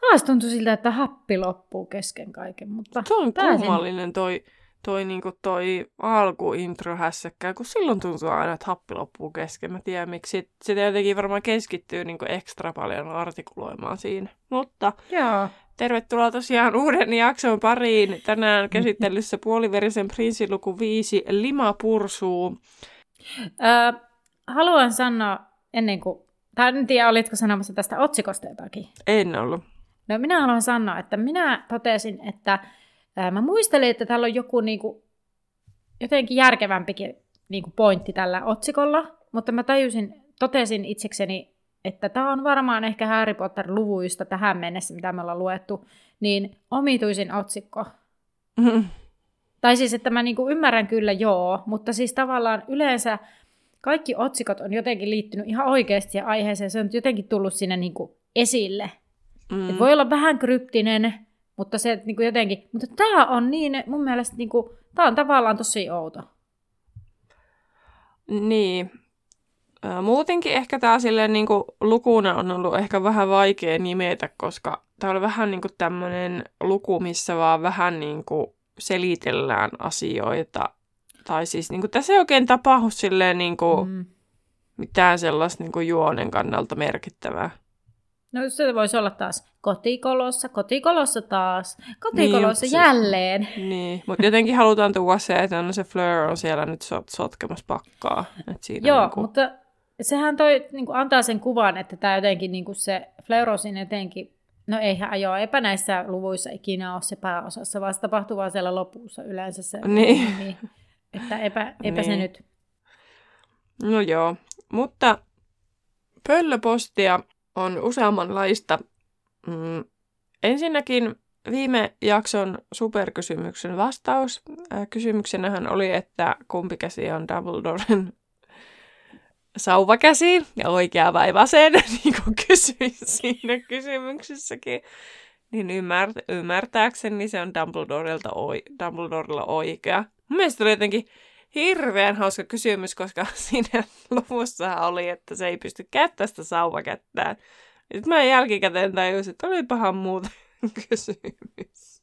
Taas tuntui siltä, että happi loppuu kesken kaiken, mutta Se on pääsin. kummallinen toi, toi, niinku toi alkuintro hässäkkää, kun silloin tuntuu aina, että happi loppuu kesken. Mä tiedän miksi. Sit- Sitä jotenkin varmaan keskittyy niinku ekstra paljon artikuloimaan siinä. Mutta Joo. tervetuloa tosiaan uuden jakson pariin. Tänään käsittelyssä puoliverisen prinssiluku 5 Lima pursuu. Öö, haluan sanoa ennen kuin, tai en tiedä olitko sanomassa tästä otsikosta jotakin. En ollut. No minä haluan sanoa, että minä totesin, että ää, mä muistelin, että täällä on joku niinku, jotenkin järkevämpikin niinku pointti tällä otsikolla, mutta mä tajusin, totesin itsekseni, että tämä on varmaan ehkä Harry Potter-luvuista tähän mennessä, mitä me ollaan luettu, niin omituisin otsikko. Tai siis, että mä niinku ymmärrän kyllä joo, mutta siis tavallaan yleensä kaikki otsikot on jotenkin liittynyt ihan oikeasti siihen aiheeseen. Se on jotenkin tullut sinne niinku esille. Mm. Et voi olla vähän kryptinen, mutta se niinku jotenkin... Mutta tämä on niin, mun mielestä niinku, tämä on tavallaan tosi outo. Niin. Muutenkin ehkä tämä silleen niin lukuna on ollut ehkä vähän vaikea nimetä, koska tämä oli vähän niin tämmöinen luku, missä vaan vähän niin kuin selitellään asioita. Tai siis niin kuin, tässä ei oikein tapahdu silleen niin kuin Mm. mitään sellaista niin kuin juonen kannalta merkittävää. No se voisi olla taas kotikolossa, kotikolossa taas, kotikolossa Niin, se- jälleen. Niin, mutta jotenkin halutaan tuoda se, että no se Fleur on siellä nyt sot- sotkemassa pakkaa. Et siinä Joo, niin kuin... mutta sehän toi, niin kuin antaa sen kuvan, että tämä jotenkin niin kuin se Fleurosin jotenkin, no eihän joo, epä näissä luvuissa ikinä ole se pääosassa, vaan se tapahtuu vaan siellä lopussa yleensä se. Niin. niin että epä, epä se Niin. nyt. No joo, mutta pöllöpostia on useammanlaista. Mm, ensinnäkin viime jakson superkysymyksen vastaus. Äh, kysymyksenähän oli, että kumpi käsi on Dumbledoren sauvakäsi ja oikea vai vasen, niin kuin kysyin siinä kysymyksessäkin. Niin ymmär- ymmärtääkseni se on Dumbledorelta oi- Dumbledorella oikea. Mun mielestä se oli jotenkin hirveän hauska kysymys, koska siinä luvussa oli, että se ei pysty käyttämään sitä sauvakättään. Sitten mä jälkikäteen tajusin, että olipahan muuta kysymys.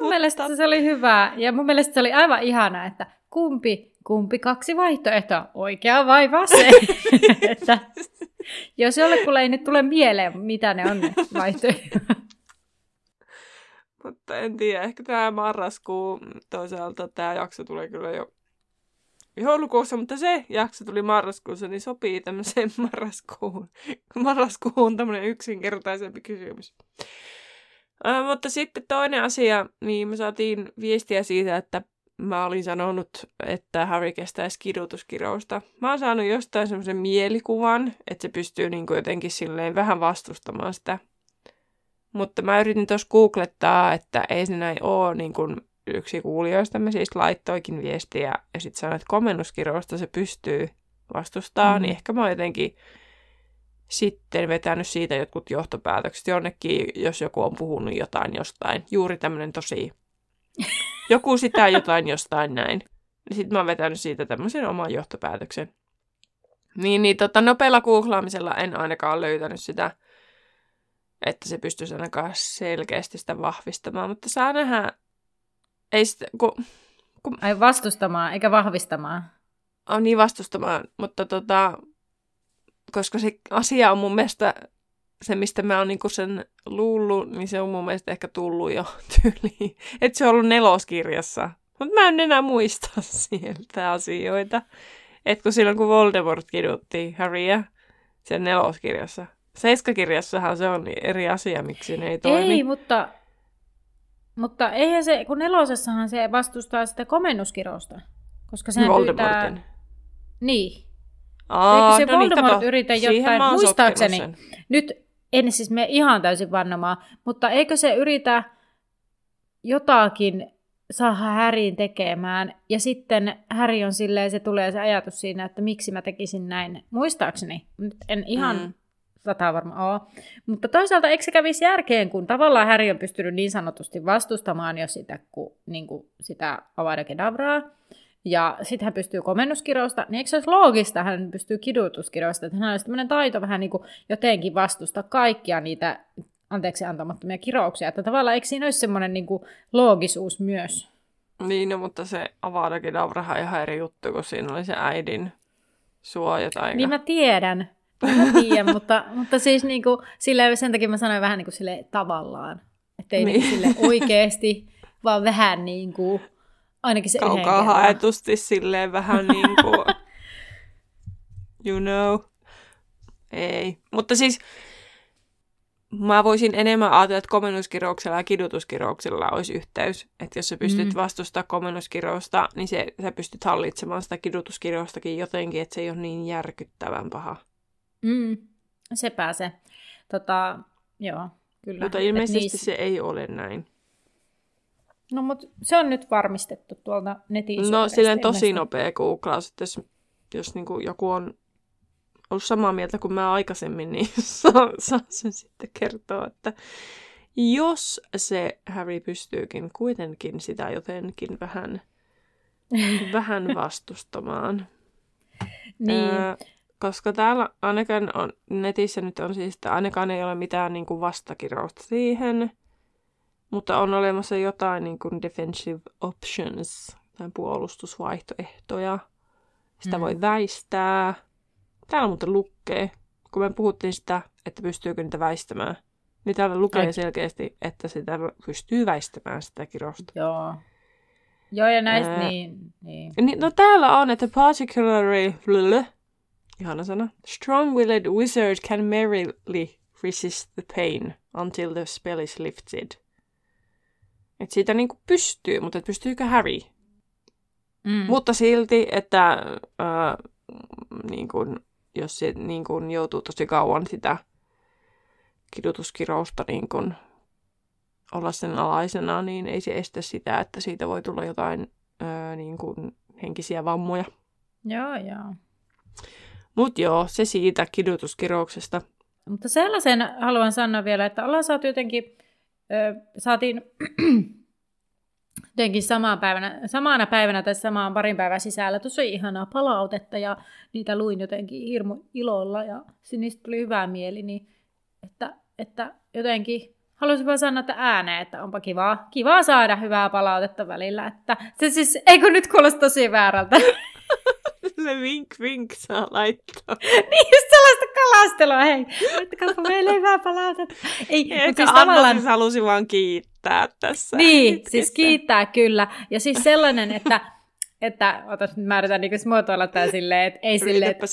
Mun mielestä se oli hyvä ja mun mielestä se oli aivan ihana, että kumpi, kumpi kaksi vaihtoehtoa, oikea vai vasen. että jos jollekulle ei nyt tule mieleen, mitä ne on ne vaihtoehdot. Mutta en tiedä, ehkä tämä marraskuu, toisaalta tämä jakso tulee kyllä jo joulukuussa, mutta se jakso tuli marraskuussa, niin sopii tämmöiseen marraskuuhun. Marraskuu on tämmöinen yksinkertaisempi kysymys. Ää, mutta sitten toinen asia, niin me saatiin viestiä siitä, että mä olin sanonut, että Harry kestäisi kidutuskirousta. Mä oon saanut jostain semmoisen mielikuvan, että se pystyy niin jotenkin silleen vähän vastustamaan sitä. Mutta mä yritin tuossa googlettaa, että ei se näin ole, niin kuin yksi kuulijoista me siis laittoikin viestiä ja sitten sanoi, että komennuskirousta se pystyy vastustamaan, Mm. mm. niin ehkä mä oon jotenkin sitten vetänyt siitä jotkut johtopäätökset jonnekin, jos joku on puhunut jotain jostain. Juuri tämmöinen tosi, joku sitä jotain jostain näin. Sitten mä oon vetänyt siitä tämmöisen oman johtopäätöksen. Niin, niin tota, nopealla googlaamisella en ainakaan löytänyt sitä, että se pystyisi ainakaan selkeästi sitä vahvistamaan, mutta saa nähdä, ei sitä, kun, kun Ai vastustamaan, eikä vahvistamaan. on niin vastustamaan, mutta tota, koska se asia on mun mielestä se, mistä mä oon niinku sen luullut, niin se on mun mielestä ehkä tullut jo tyyliin. Että se on ollut neloskirjassa. Mutta mä en enää muista sieltä asioita. Että kun silloin kun Voldemort kidutti Harryä sen neloskirjassa. Seiskakirjassahan se on eri asia, miksi ne ei toimi. Ei, mutta, mutta eihän se, kun nelosessahan se vastustaa sitä komennuskirousta. Koska pyytää... Voldemortin. Niin. Aa, Eikö se no niin, Voldemort kato, yritä jotain, muistaakseni, nyt en siis me ihan täysin vannomaan, mutta eikö se yritä jotakin saada Häriin tekemään, ja sitten Häri on silleen, se tulee se ajatus siinä, että miksi mä tekisin näin, muistaakseni, nyt en ihan mm. Sata varma ole, mutta toisaalta eikö se kävisi järkeen, kun tavallaan Häri on pystynyt niin sanotusti vastustamaan jo sitä, kun, niin kuin sitä Avada Kedavraa, ja sitten hän pystyy komennuskirousta, niin eikö se olisi loogista, hän pystyy kidutuskirousta, että hän olisi tämmöinen taito vähän niin kuin jotenkin vastusta kaikkia niitä anteeksi antamattomia kirouksia, että tavallaan eikö siinä olisi semmoinen niin kuin loogisuus myös? Niin, no, mutta se Avada Kedavrahan ihan eri juttu, kun siinä oli se äidin suoja tai... Niin mä tiedän, mä tiedän, mutta, mutta siis niin kuin, sille, sen takia mä sanoin vähän niin kuin sille tavallaan, että ei niin. niin sille oikeasti, vaan vähän niin kuin, ainakin se Kaukaa haetusti silleen vähän niin kuin, you know, ei. Mutta siis mä voisin enemmän ajatella, että komennuskirouksella ja kidutuskirouksella olisi yhteys. Että jos sä pystyt mm. vastustamaan komennuskirousta, niin se, sä pystyt hallitsemaan sitä kidutuskiroustakin jotenkin, että se ei ole niin järkyttävän paha. Mm. Se pääsee. Tota, joo, kyllä. Mutta ilmeisesti niissä... se ei ole näin. No, mutta se on nyt varmistettu tuolta netin No, silleen tosi nopea googlaus, että jos, jos niin kuin joku on ollut samaa mieltä kuin mä aikaisemmin, niin saa, saa sen sitten kertoa, että jos se Harry pystyykin kuitenkin sitä jotenkin vähän, vähän vastustamaan. niin. Öö, koska täällä ainakaan on, netissä nyt on siis, että ainakaan ei ole mitään niin kuin vastakirousta siihen, mutta on olemassa jotain niin kuin defensive options, tai puolustusvaihtoehtoja. Sitä mm. voi väistää. Täällä muuten lukee, kun me puhuttiin sitä, että pystyykö niitä väistämään, niin täällä lukee Ai. selkeästi, että sitä pystyy väistämään sitä kirosta. Joo. Joo, ja näistä Ää, niin, niin. niin. No täällä on, että particularly, ihana sana, strong-willed wizard can merrily resist the pain until the spell is lifted. Että siitä niinku pystyy, mutta et pystyykö Harry? Mm. Mutta silti, että äh, niin kun, jos se niin kun joutuu tosi kauan sitä kidutuskirousta niin kun olla sen alaisena, niin ei se estä sitä, että siitä voi tulla jotain öö, niin kun henkisiä vammoja. Joo, joo. Mut joo, se siitä kidutuskirouksesta. Mutta sellaisen haluan sanoa vielä, että ollaan saatu jotenkin, ö, saatiin jotenkin samana päivänä, samana päivänä tai samaan parin päivän sisällä tosi ihanaa palautetta ja niitä luin jotenkin hirmu ilolla ja niistä tuli hyvä mieli, niin että, että jotenkin haluaisin vaan sanoa että ääneen, että onpa kivaa, kivaa saada hyvää palautetta välillä, että se siis, eikö nyt kuulosta tosi väärältä? se vink vink saa laittaa. niin just sellaista kalastelua, hei. Laittakaapa meille hyvää palautetta. Ei, Ehkä siis Anna tavallaan... siis halusi vaan kiittää tässä. Niin, hetkessä. siis kiittää kyllä. Ja siis sellainen, että että, otas mä yritän niin muotoilla tää silleen, että ei silleen, että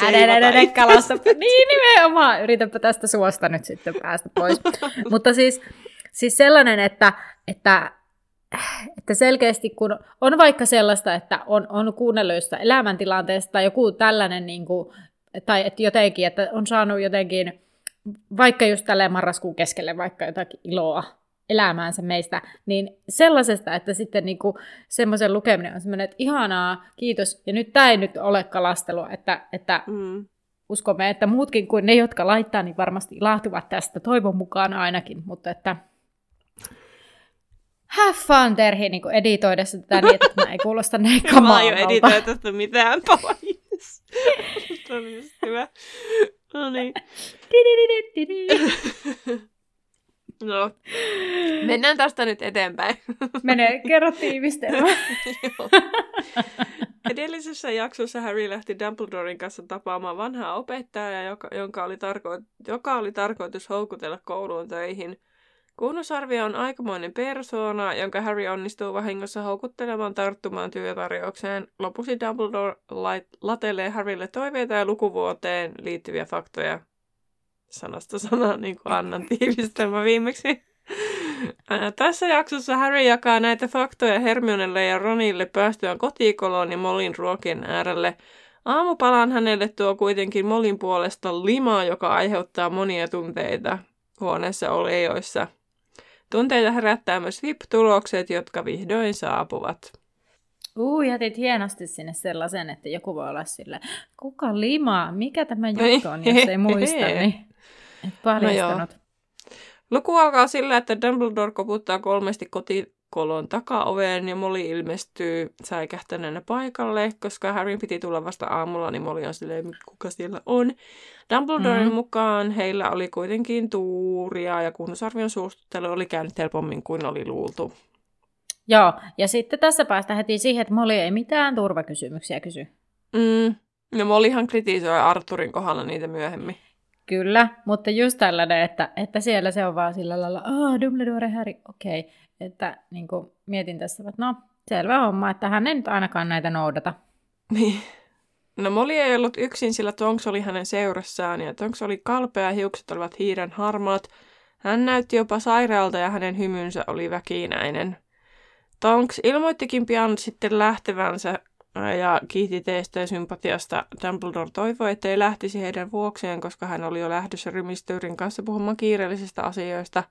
kalasta. niin nimenomaan, yritäpä tästä suosta nyt sitten päästä pois. Mutta siis, siis sellainen, että, että että selkeästi kun on vaikka sellaista, että on, on kuunnellut jostain elämäntilanteesta tai joku tällainen, niin kuin, tai että jotenkin, että on saanut jotenkin, vaikka just tälleen marraskuun keskelle vaikka jotakin iloa elämäänsä meistä, niin sellaisesta, että sitten niin semmoisen lukeminen on semmoinen, että ihanaa, kiitos, ja nyt tämä ei nyt ole kalastelua, että, että mm. uskomme, että muutkin kuin ne, jotka laittaa, niin varmasti ilahtuvat tästä toivon mukaan ainakin, mutta että have fun, Terhi, niin editoidessa tätä niin, että mä ei kuulosta näin kamalta. Mä aion editoida tästä mitään pois. Tämä on just hyvä. No niin. No, mennään tästä nyt eteenpäin. Mene, kerro tiivistelmä. Edellisessä jaksossa Harry lähti Dumbledoren kanssa tapaamaan vanhaa opettajaa, joka, jonka oli tarko- joka oli tarkoitus houkutella kouluun töihin – Kuunnosarvio on aikamoinen persoona, jonka Harry onnistuu vahingossa houkuttelemaan tarttumaan työtarjoukseen. Lopuksi Dumbledore latelee Harrylle toiveita ja lukuvuoteen liittyviä faktoja. Sanasta sanaa, niin kuin Annan tiivistelmä viimeksi. Tässä jaksossa Harry jakaa näitä faktoja Hermionelle ja Ronille päästyään kotikoloon ja Molin ruokien äärelle. Aamupalaan hänelle tuo kuitenkin Molin puolesta limaa, joka aiheuttaa monia tunteita. huoneessa olejoissa. Tunteita herättää myös VIP-tulokset, jotka vihdoin saapuvat. Uu, jätit hienosti sinne sellaisen, että joku voi olla sille, kuka limaa, mikä tämä No juttu on, jos ei muista, niin et paljastanut. No Luku alkaa sillä, että Dumbledore koputtaa kolmesti kotikolon takaoveen ja Molly ilmestyy säikähtäneenä paikalle, koska Harry piti tulla vasta aamulla, niin Molly on silleen, kuka siellä on. Dumbledoren Mhm. mukaan heillä oli kuitenkin tuuria ja kunnusarvion suostuttelu oli käynyt helpommin kuin oli luultu. Joo, ja sitten tässä päästä heti siihen, että Molly ei mitään turvakysymyksiä kysy. Mm. No Mollyhan kritisoi Arturin kohdalla niitä myöhemmin. Kyllä, mutta just tällainen, että, että siellä se on vaan sillä lailla, aah, Dumbledore, Harry, okei. Okay. Että niin kuin, mietin tässä, että no, selvä homma, että hän ei nyt ainakaan näitä noudata. Niin. No Molly ei ollut yksin, sillä Tonks oli hänen seurassaan ja Tonks oli kalpea ja hiukset olivat hiiren harmaat. Hän näytti jopa sairaalta ja hänen hymynsä oli väkinäinen. Tonks ilmoittikin pian sitten lähtevänsä ja kiitti teestä ja sympatiasta. Dumbledore toivoi, ettei lähtisi heidän vuokseen, koska hän oli jo lähdössä rymistörin kanssa puhumaan kiireellisistä asioista.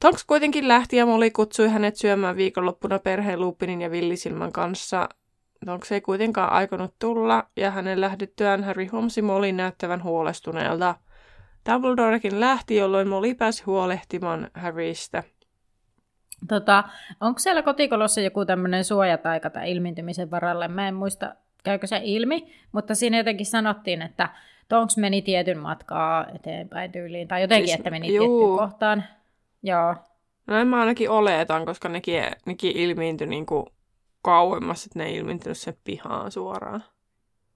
Tonks kuitenkin lähti ja Molly kutsui hänet syömään viikonloppuna perheen Lupinin ja Villisilmän kanssa. Tonks ei kuitenkaan aikonut tulla, ja hänen lähdettyään Harry huomasi Molly näyttävän huolestuneelta. Dumbledorekin lähti, jolloin Molly pääsi huolehtimaan Harrystä. Tota, onko siellä kotikolossa joku tämmöinen suojataika tai ilmiintymisen varalle? Mä en muista, käykö se ilmi, mutta siinä jotenkin sanottiin, että Tonks meni tietyn matkaa eteenpäin tyyliin, tai jotenkin, siis, että meni juu. tiettyyn kohtaan. Joo, No en mä ainakin oletan, koska nekin, nekin ilmiintyi niin kuin kauemmas, että ne ei ilmiintynyt sen pihaan suoraan.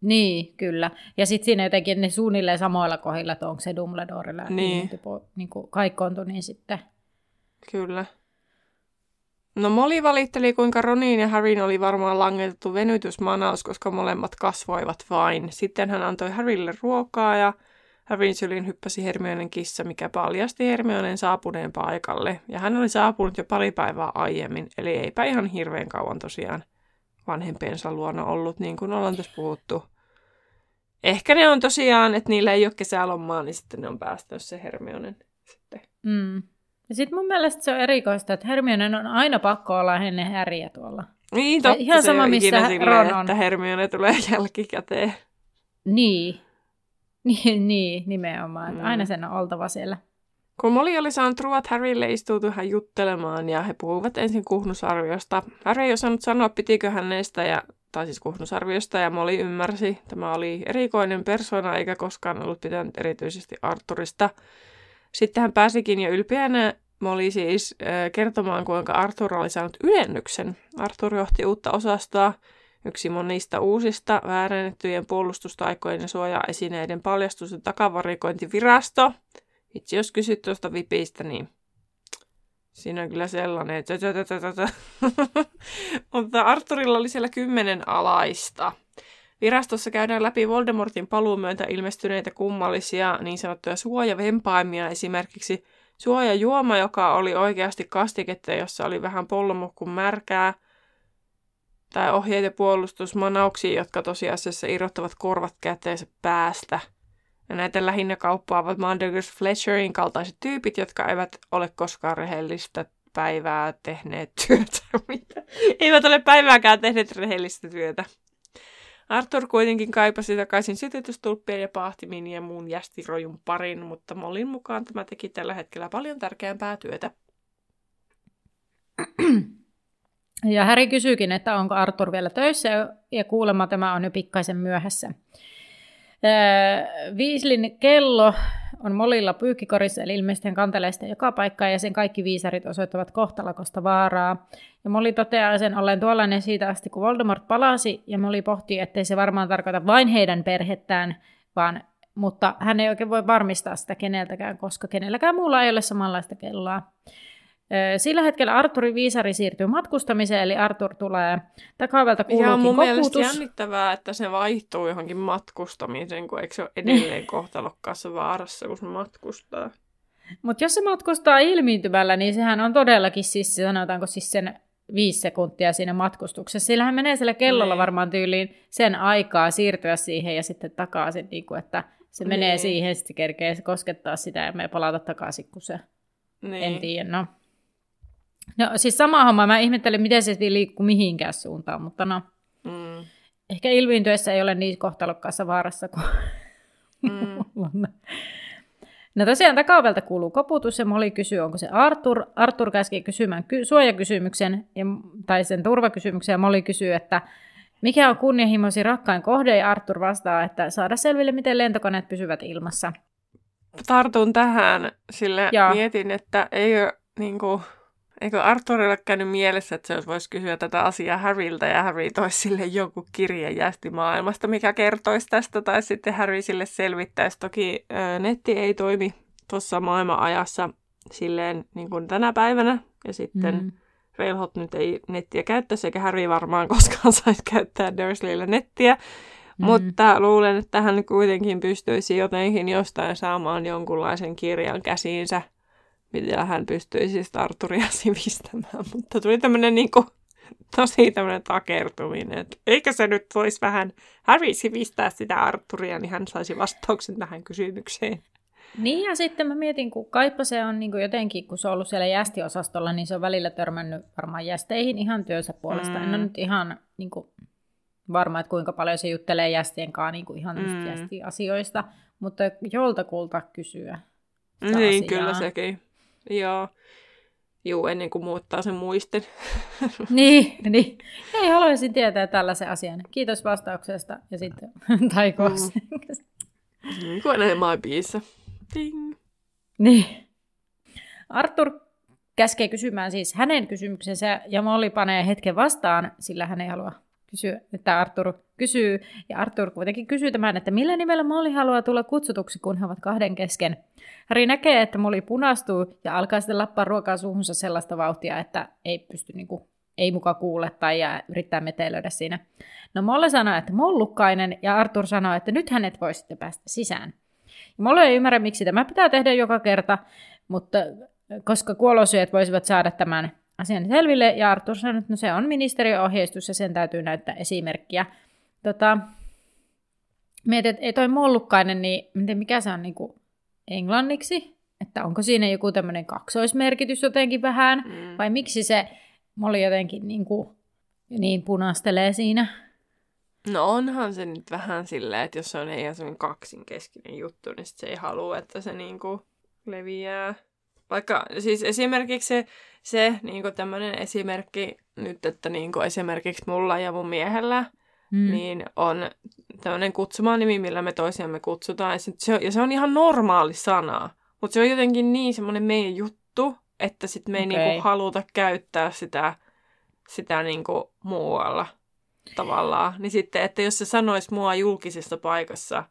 niin, kyllä. Ja sitten siinä jotenkin ne suunnilleen samoilla kohdilla, että onko se Dumbledorella Niin. niin. niin kaikkoontui, niin sitten. Kyllä. No Molly valitteli, kuinka Ronin ja Harryn oli varmaan langetettu venytysmanaus, koska molemmat kasvoivat vain. Sitten hän antoi Harrylle ruokaa ja Harryn syliin hyppäsi Hermionen kissa, mikä paljasti Hermionen saapuneen paikalle. Ja hän oli saapunut jo pari päivää aiemmin, eli eipä ihan hirveän kauan tosiaan vanhempiensa luona ollut, niin kuin ollaan tässä puhuttu. Ehkä ne on tosiaan, että niillä ei ole kesälomaa, niin sitten ne on päästänyt se Hermionen sitten. Mm. Ja sitten mun mielestä se on erikoista, että Hermionen on aina pakko olla ennen häriä tuolla. Niin, Ja totta. ihan se sama, missä ikinä silleen, Ron on. että Hermione tulee jälkikäteen. Niin. Niin, niin nimenomaan. Mm. Aina sen on oltava siellä. Kun Molly oli saanut ruoat Harrylle, istuutui hän juttelemaan ja he puhuivat ensin kuhnusarviosta. Harry ei osannut sanoa, pitikö hänestä, ja, tai siis kuhnusarviosta, ja Molly ymmärsi. Tämä oli erikoinen persona, eikä koskaan ollut pitänyt erityisesti Arturista. Sitten hän pääsikin jo ylpeänä Molly siis kertomaan, kuinka Arthur oli saanut ylennyksen. Arthur johti uutta osastoa, yksi monista uusista väärennettyjen puolustustaikojen ja suojaesineiden paljastus- ja takavarikointivirasto. Itse jos kysyt tuosta vipistä, niin siinä on kyllä sellainen, että. Mutta Arthurilla oli siellä kymmenen alaista. Virastossa käydään läpi Voldemortin paluun myötä ilmestyneitä kummallisia niin sanottuja suojavempaimia, esimerkiksi suojajuoma, joka oli oikeasti kastiketta, jossa oli vähän pollomukkun märkää, tai ohjeita puolustusmanauksia, jotka tosiasiassa irrottavat korvat käteensä päästä. Ja näitä lähinnä kauppaavat Mandergus Fletcherin kaltaiset tyypit, jotka eivät ole koskaan rehellistä päivää tehneet työtä. Mitä? Eivät ole päivääkään tehneet rehellistä työtä. Arthur kuitenkin kaipasi takaisin sytytystulppien ja paahtimin ja muun jästirojun parin, mutta Mollin mukaan tämä teki tällä hetkellä paljon tärkeämpää työtä. Ja Häri kysyykin, että onko Arthur vielä töissä, ja kuulemma tämä on jo pikkaisen myöhässä. Viislin kello on molilla pyykkikorissa, eli ilmeisesti hän kantelee sitä joka paikkaan, ja sen kaikki viisarit osoittavat kohtalakosta vaaraa. Ja Molly toteaa sen ollen tuollainen siitä asti, kun Voldemort palasi, ja Molly pohtii, ettei se varmaan tarkoita vain heidän perhettään, vaan, mutta hän ei oikein voi varmistaa sitä keneltäkään, koska kenelläkään muulla ei ole samanlaista kelloa. Sillä hetkellä Arturin viisari siirtyy matkustamiseen, eli Artur tulee takavelta Ja kuuluukin mun mielestä koputus. jännittävää, että se vaihtuu johonkin matkustamiseen, kun eikö se ole edelleen kohtalokkaassa vaarassa, kun se matkustaa. Mutta jos se matkustaa ilmiintymällä, niin sehän on todellakin siis, sanotaanko siis sen viisi sekuntia siinä matkustuksessa. Sillä hän menee sillä kellolla Niin. varmaan tyyliin sen aikaa siirtyä siihen ja sitten takaisin, niin kuin, että Se menee Niin. siihen, sitten kerkee koskettaa sitä ja me palata takaisin, kun se Niin. En tiedä, no. No siis sama homma, mä ihmettelin, miten se ei liikku mihinkään suuntaan, mutta no, Mm. ehkä ilmiintyessä ei ole niin kohtalokkaassa vaarassa kuin Mm. on. No tosiaan takaovelta kuuluu koputus ja Molly kysyy, onko se Arthur. Arthur käski kysymään ky- suojakysymyksen ja, tai sen turvakysymyksen ja Molly kysyy, että mikä on kunnianhimoisi rakkain kohde ja Arthur vastaa, että saada selville, miten lentokoneet pysyvät ilmassa. Tartun tähän, sille Joo. mietin, että eikö, niin kuin, eikö Arthurille käynyt mielessä, että se voisi kysyä tätä asiaa Harryltä ja Harry toisi sille jonkun kirjeen jästi maailmasta, mikä kertoisi tästä, tai sitten Harry sille selvittäisi. Toki ää, netti ei toimi tuossa maailmanajassa silleen niin kuin tänä päivänä, ja sitten mm. Railhot nyt ei nettiä käyttäisi, eikä Harry varmaan koskaan saisi käyttää Dursleyllä nettiä. Mm. Mutta luulen, että hän kuitenkin pystyisi jotenkin jostain saamaan jonkunlaisen kirjan käsiinsä, millä hän pystyisi siis Arturia sivistämään. Mutta tuli tämmöinen niin kuin, tosi tämmöinen takertuminen, että eikö se nyt voisi vähän Harry sivistää sitä Arturia, niin hän saisi vastauksen tähän kysymykseen. Niin ja sitten mä mietin, kun kaipa se on niin kuin jotenkin, kun se on ollut siellä jästiosastolla, niin se on välillä törmännyt varmaan jästeihin ihan työnsä puolesta. Mm. En ole nyt ihan niin kuin, varma, että kuinka paljon se juttelee jästien kanssa niin kuin ihan Mm. mm. jästiasioista, mutta joltakulta kysyä. niin, asiaa. kyllä sekin. Joo. Juu, ennen kuin muuttaa sen muistin. Niin, niin. Hei, haluaisin tietää tällaisen asian. Kiitos vastauksesta. Ja sitten taikoos. Mm. Niin kuin enemmän biissä. Ding. niin. Arthur käskee kysymään siis hänen kysymyksensä, ja Molly panee hetken vastaan, sillä hän ei halua kysyä, että Arthur kysyy. Ja Arthur kuitenkin kysyy tämän, että millä nimellä Molly haluaa tulla kutsutuksi, kun he ovat kahden kesken. Harry näkee, että Molly punastuu ja alkaa sitten lappaa ruokaa suuhunsa sellaista vauhtia, että ei pysty niinku, ei muka kuule tai ja yrittää metelöidä siinä. No Molly sanoo, että mollukkainen, ja Arthur sanoo, että nyt hänet voi sitten päästä sisään. Molly ei ymmärrä, miksi tämä pitää tehdä joka kerta, mutta koska kuolosyöt voisivat saada tämän asian selville, ja Arthur sanoi, että no se on ministeriön ohjeistus ja sen täytyy näyttää esimerkkiä. Tota, mietin, että ei toi mollukkainen, niin miten, mikä se on niin kuin englanniksi? Että onko siinä joku tämmöinen kaksoismerkitys jotenkin vähän? Mm. Vai miksi se Molly jotenkin niin, kuin, niin punastelee siinä? No onhan se nyt vähän silleen, että jos se on heidän semmoinen kaksinkeskinen juttu, niin sit se ei halua, että se niinku leviää. Vaikka siis esimerkiksi se, se niinku tämmöinen esimerkki nyt, että niinku esimerkiksi mulla ja mun miehellä, Mm. niin on tämmöinen kutsumanimi, millä me toisiamme kutsutaan. Ja, se, on, ja se on ihan normaali sana, mutta se on jotenkin niin semmoinen meidän juttu, että sit me ei Okei. niinku haluta käyttää sitä, sitä niinku muualla tavallaan. Niin sitten, että jos se sanoisi mua julkisessa paikassa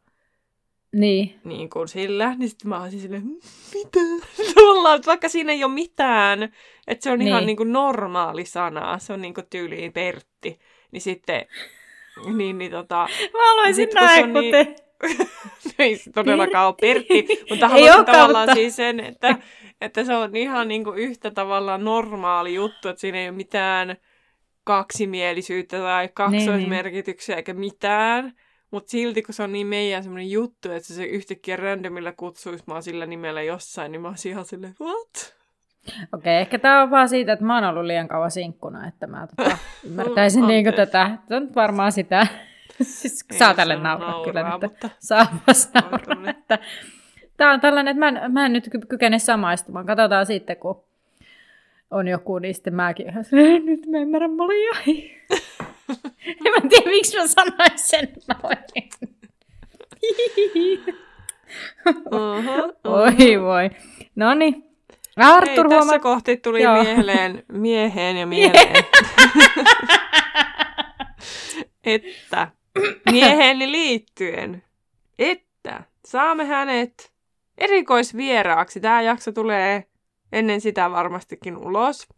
Niin. niin kuin sillä, niin sitten mä olisin silleen, "Mm, mitä? Tavallaan, että vaikka siinä ei ole mitään, että se on niin. ihan Niin. niin kuin normaali sana, se on niin kuin tyyliin Pertti. Niin sitten, niin, niin tota, Mä haluaisin Sit kun se näin, on kun niin- te... ei se todellakaan ole Pertti, mutta olekaan, tavallaan mutta- siis sen, että, että se on ihan niin kuin yhtä tavallaan normaali juttu, että siinä ei ole mitään kaksimielisyyttä tai kaksoismerkityksiä eikä mitään. Mutta silti, kun se on niin meidän semmoinen juttu, että se yhtäkkiä randomilla kutsuisi mua sillä nimellä jossain, niin mä olisin ihan silleen, what? Okei, ehkä tämä on vaan siitä, että mä oon ollut liian kauan sinkkuna, että mä tota, ymmärtäisin niinku tätä. Se on varmaan sitä. siis Ei saa tälle saa nauraa kyllä nauraa, nyt. mutta- Saa nauraa. Että... Tämä on tällainen, että mä en, mä en nyt ky- kykene samaistumaan. Katsotaan sitten, kun on joku, niin sitten mäkin ihan nyt mä ymmärrän molia. En mä tiedä, miksi mä sanoin sen noin. Uh-huh. Oi voi. No niin. Hei, Artur tässä huomaa. kohti tuli Joo. mieleen, mieheen ja mieleen. että mieheeni liittyen, että saamme hänet erikoisvieraaksi. Tämä jakso tulee ennen sitä varmastikin ulos.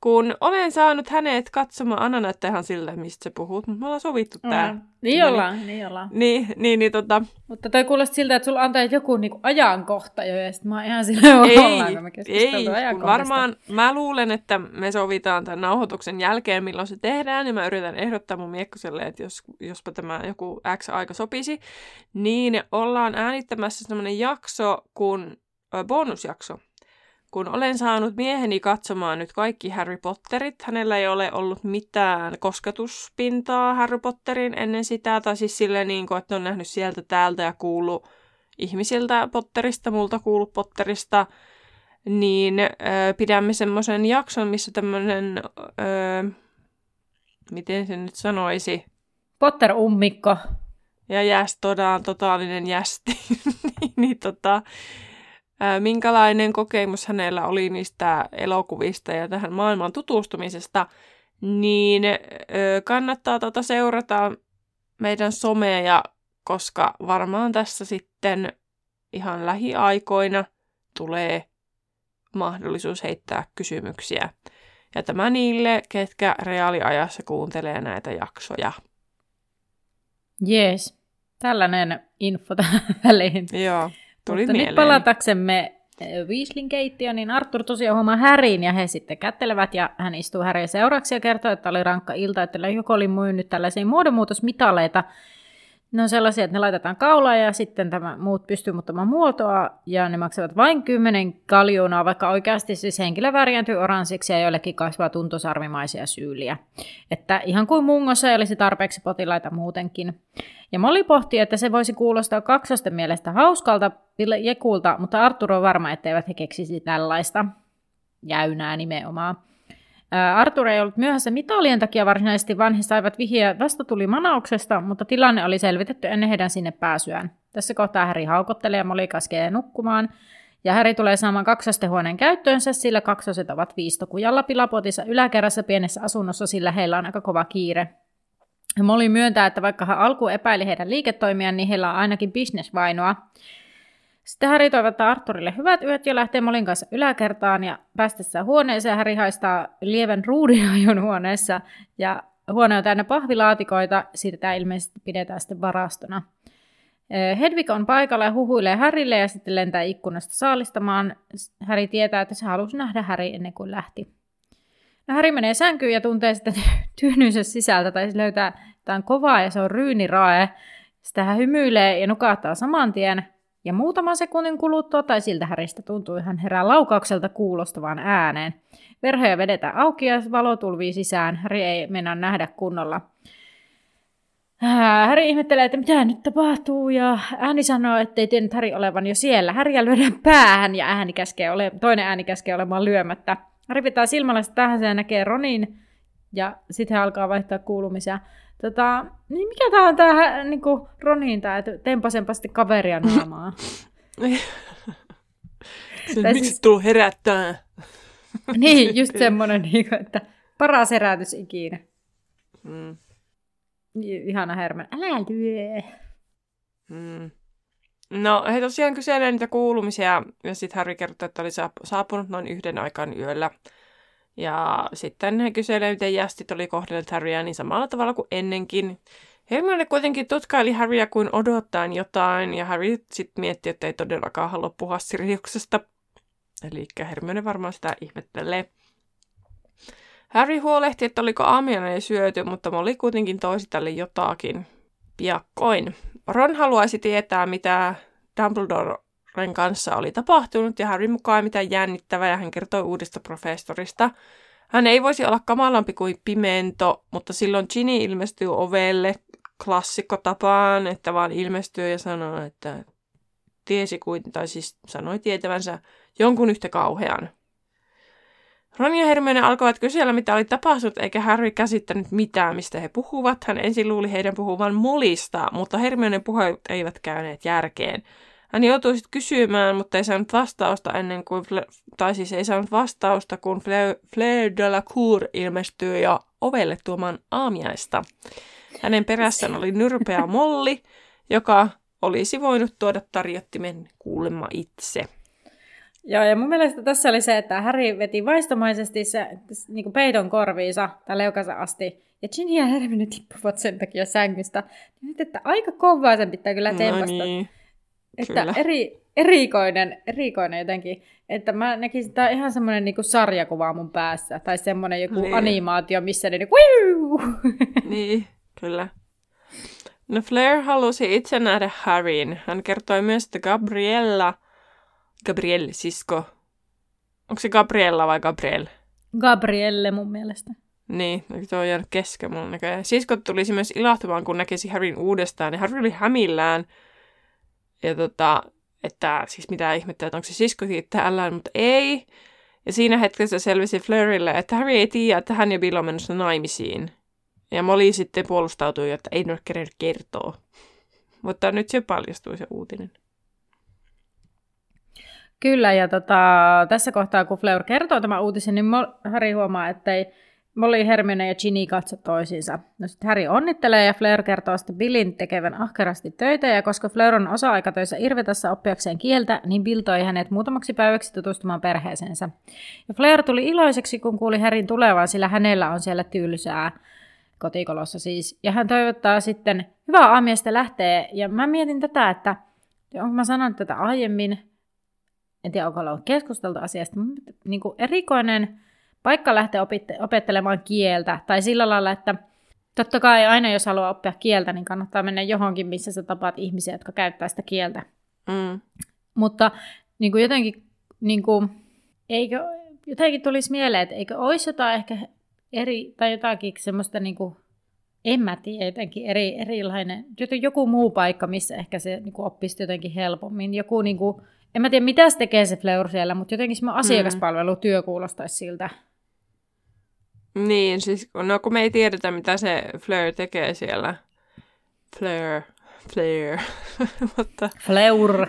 Kun olen saanut hänet katsomaan, Anna näyttää ihan siltä, mistä sä puhut, mutta me ollaan sovittu tää. Mm. Niin ollaan, niin ollaan. Niin, niin, niin tota, Mutta toi kuulosti siltä, että sulla antaa joku niinku ajankohta jo, ja sit mä oon ihan silleen, ei, ollaanko me ei, kun varmaan mä luulen, että me sovitaan tämän nauhoituksen jälkeen, milloin se tehdään, ja mä yritän ehdottaa mun miekkoselle, että jos, jospa tämä joku X aika sopisi, niin ollaan äänittämässä semmoinen jakso, kun, bonusjakso, kun olen saanut mieheni katsomaan nyt kaikki Harry Potterit, hänellä ei ole ollut mitään kosketuspintaa Harry Potterin ennen sitä, tai siis silleen niin kuin, että on nähnyt sieltä täältä ja kuullut ihmisiltä Potterista, multa kuullut Potterista, niin ö, pidämme semmoisen jakson, missä tämmöinen, ö, miten se nyt sanoisi, Potter-ummikko. ja jäst, todaan totaalinen jästi, niin, niin tota, minkälainen kokemus hänellä oli niistä elokuvista ja tähän maailman tutustumisesta, niin kannattaa tota seurata meidän someja, koska varmaan tässä sitten ihan lähiaikoina tulee mahdollisuus heittää kysymyksiä. Ja tämä niille, ketkä reaaliajassa kuuntelee näitä jaksoja. Jees. Tällainen info tähän väliin. Joo, tuli Mutta mieleen. nyt palataksemme eh, Weasleyn keittiöön, niin Arthur tosiaan huomaa Häriin ja he sitten kättelevät ja hän istuu Häriä seuraksi ja kertoo, että oli rankka ilta, että joku oli myynyt tällaisia muodonmuutosmitaleita. Ne on sellaisia, että ne laitetaan kaulaan ja sitten tämä muut pystyy muuttamaan muotoa ja ne maksavat vain 10 kaljuunaa, vaikka oikeasti siis henkilö värjääntyy oranssiksi ja joillekin kasvaa tuntosarvimaisia syyliä. Että ihan kuin mungossa ei olisi tarpeeksi potilaita muutenkin. Ja Molly pohti, että se voisi kuulostaa kaksosten mielestä hauskalta jekulta, mutta Arturo on varma, etteivät he keksisi tällaista jäynää nimenomaan. Ää, Arthur ei ollut myöhässä mitalien takia varsinaisesti, vaan he saivat vihjeä vastatuli manauksesta, mutta tilanne oli selvitetty ennen heidän sinne pääsyään. Tässä kohtaa Häri haukottelee ja Molly kaskee nukkumaan, ja Häri tulee saamaan kaksostehuoneen käyttöönsä, sillä kaksoset ovat viistokujalla pilapotissa yläkerrassa pienessä asunnossa, sillä heillä on aika kova kiire. Molly myöntää, että vaikka hän alkuun epäili heidän liiketoimiaan, niin heillä on ainakin bisnesvainoa. Sitten Häri toivottaa Arturille hyvät yöt ja lähtee Molin kanssa yläkertaan ja päästessään huoneeseen Häri haistaa lievän ruudinhajun huoneessa ja huone on täynnä pahvilaatikoita, siitä ilmeisesti pidetään sitten varastona. Hedvig on paikalla ja huhuilee Härille ja sitten lentää ikkunasta saalistamaan. Häri tietää, että se halusi nähdä Häri ennen kuin lähti. No Häri menee sänkyyn ja tuntee sitten tyhnynsä sisältä, tai se löytää jotain kovaa ja se on ryynirae. Sitten hän hymyilee ja nukahtaa saman tien. Ja muutaman sekunnin kuluttua, tai siltä Häristä tuntuu, hän herää laukaukselta kuulostavaan ääneen. Verhoja vedetään auki ja valo tulvii sisään. Häri ei mennä nähdä kunnolla. Häri ihmettelee, että mitä nyt tapahtuu, ja ääni sanoo, että ei tiennyt Häri olevan jo siellä. Häriä lyödään päähän, ja ääni käskee ole, toinen ääni käskee olemaan lyömättä. Häri pitää silmällä tähän ja näkee Ronin, ja sitten hän alkaa vaihtaa kuulumisia. Tota, niin mikä tää on tää niinku Ronin tää, että tempasenpa sitten kaveria naamaa. Se, Tai miksi siis- tullut herättää? niin, just semmonen, niinku, että paras herätys ikinä. Mm. Ihana Herman. Älä lyö. Mm. No, he tosiaan kyselee niitä kuulumisia, ja sitten Harry kertoo, että oli saap- saapunut noin yhden aikaan yöllä. Ja sitten he kyselee, miten jästit oli kohdelleet Harryä niin samalla tavalla kuin ennenkin. Hermione kuitenkin tutkaili Harryä kuin odottaen jotain, ja Harry sitten mietti, että ei todellakaan halua puhua Siriuksesta. Eli Hermione varmaan sitä ihmettelee. Harry huolehti, että oliko aamiainen syöty, mutta Molly kuitenkin toisi tälle jotakin piakkoin. Ron haluaisi tietää, mitä Dumbledoren kanssa oli tapahtunut, ja Harry mukaan mitä jännittävää, ja hän kertoi uudesta professorista. Hän ei voisi olla kamalampi kuin pimento, mutta silloin Ginny ilmestyy ovelle klassikkotapaan, että vaan ilmestyy ja sanoo, että tiesi kuin, tai siis sanoi tietävänsä jonkun yhtä kauhean. Ron ja Hermione alkoivat kysellä, mitä oli tapahtunut, eikä Harry käsittänyt mitään, mistä he puhuvat. Hän ensin luuli heidän puhuvan molista, mutta Hermione puheet eivät käyneet järkeen. Hän joutui sitten kysymään, mutta ei saanut vastausta ennen kuin, tai siis ei saanut vastausta, kun Fle- Fleur de la Cour ilmestyy jo ovelle tuomaan aamiaista. Hänen perässään oli nyrpeä molli, joka olisi voinut tuoda tarjottimen kuulemma itse. Joo, ja mun mielestä tässä oli se, että Harry veti vaistomaisesti se, niin kuin peiton korviinsa tai leukansa asti, ja Ginny ja Hermione tippuvat sen takia sängystä. Nyt, että aika kovaa sen pitää kyllä tempasta. No niin. Että eri, erikoinen, erikoinen jotenkin. Että mä näkisin, että tämä ihan semmoinen niin sarjakuva mun päässä. Tai semmoinen joku niin. animaatio, missä ne niin Niin, kyllä. No Flair halusi itse nähdä Harryn. Hän kertoi myös, että Gabriella, Gabrielle sisko, onko se Gabriella vai Gabriel? Gabrielle mun mielestä. Niin, se on jäänyt kesken mun näköjään. Siskot tulisi myös ilahtumaan, kun näkisi Harryn uudestaan. Ja Harry oli hämillään. Ja tota, että siis mitä ihmettä, että onko se siskokin täällä, mutta ei. Ja siinä hetkessä selvisi Fleurille, että Harry ei tiedä, että hän ja Bill on menossa naimisiin. Ja Molly sitten puolustautui, että ei ole kerennyt kertoa. Mutta nyt se paljastui se uutinen. Kyllä, ja tota, tässä kohtaa kun Fleur kertoo tämän uutisen, niin Harry huomaa, että ei Molly, Hermione ja Ginny katso toisiinsa. No sitten Harry onnittelee ja Fleur kertoo sitten Billin tekevän ahkerasti töitä ja koska Fleur on osa-aikatöissä Irvetassa oppiakseen kieltä, niin Bill toi hänet muutamaksi päiväksi tutustumaan perheeseensä. Ja Fleur tuli iloiseksi, kun kuuli Harryn tulevan, sillä hänellä on siellä tylsää kotikolossa siis. Ja hän toivottaa sitten hyvää aamiaista lähtee. Ja mä mietin tätä, että onko mä sanonut tätä aiemmin, en tiedä onko ollut keskusteltu asiasta, mutta niin kuin erikoinen paikka lähteä opitte- opettelemaan kieltä, tai sillä lailla, että totta kai aina jos haluaa oppia kieltä, niin kannattaa mennä johonkin, missä sä tapaat ihmisiä, jotka käyttää sitä kieltä. Mm. Mutta niin kuin jotenkin, niin kuin, eikö, jotenkin tulisi mieleen, että eikö olisi jotain ehkä eri, tai jotakin semmoista niin kuin, en mä tiedä, jotenkin eri, erilainen, joku muu paikka, missä ehkä se niin kuin oppisi jotenkin helpommin. Joku, niin kuin, en mä tiedä, mitä se tekee se Fleur siellä, mutta jotenkin semmoinen mm. asiakaspalvelutyö kuulostaisi siltä. Niin, siis no kun me ei tiedetä, mitä se Fleur tekee siellä. Fleur, Fleur, mutta... Fleur.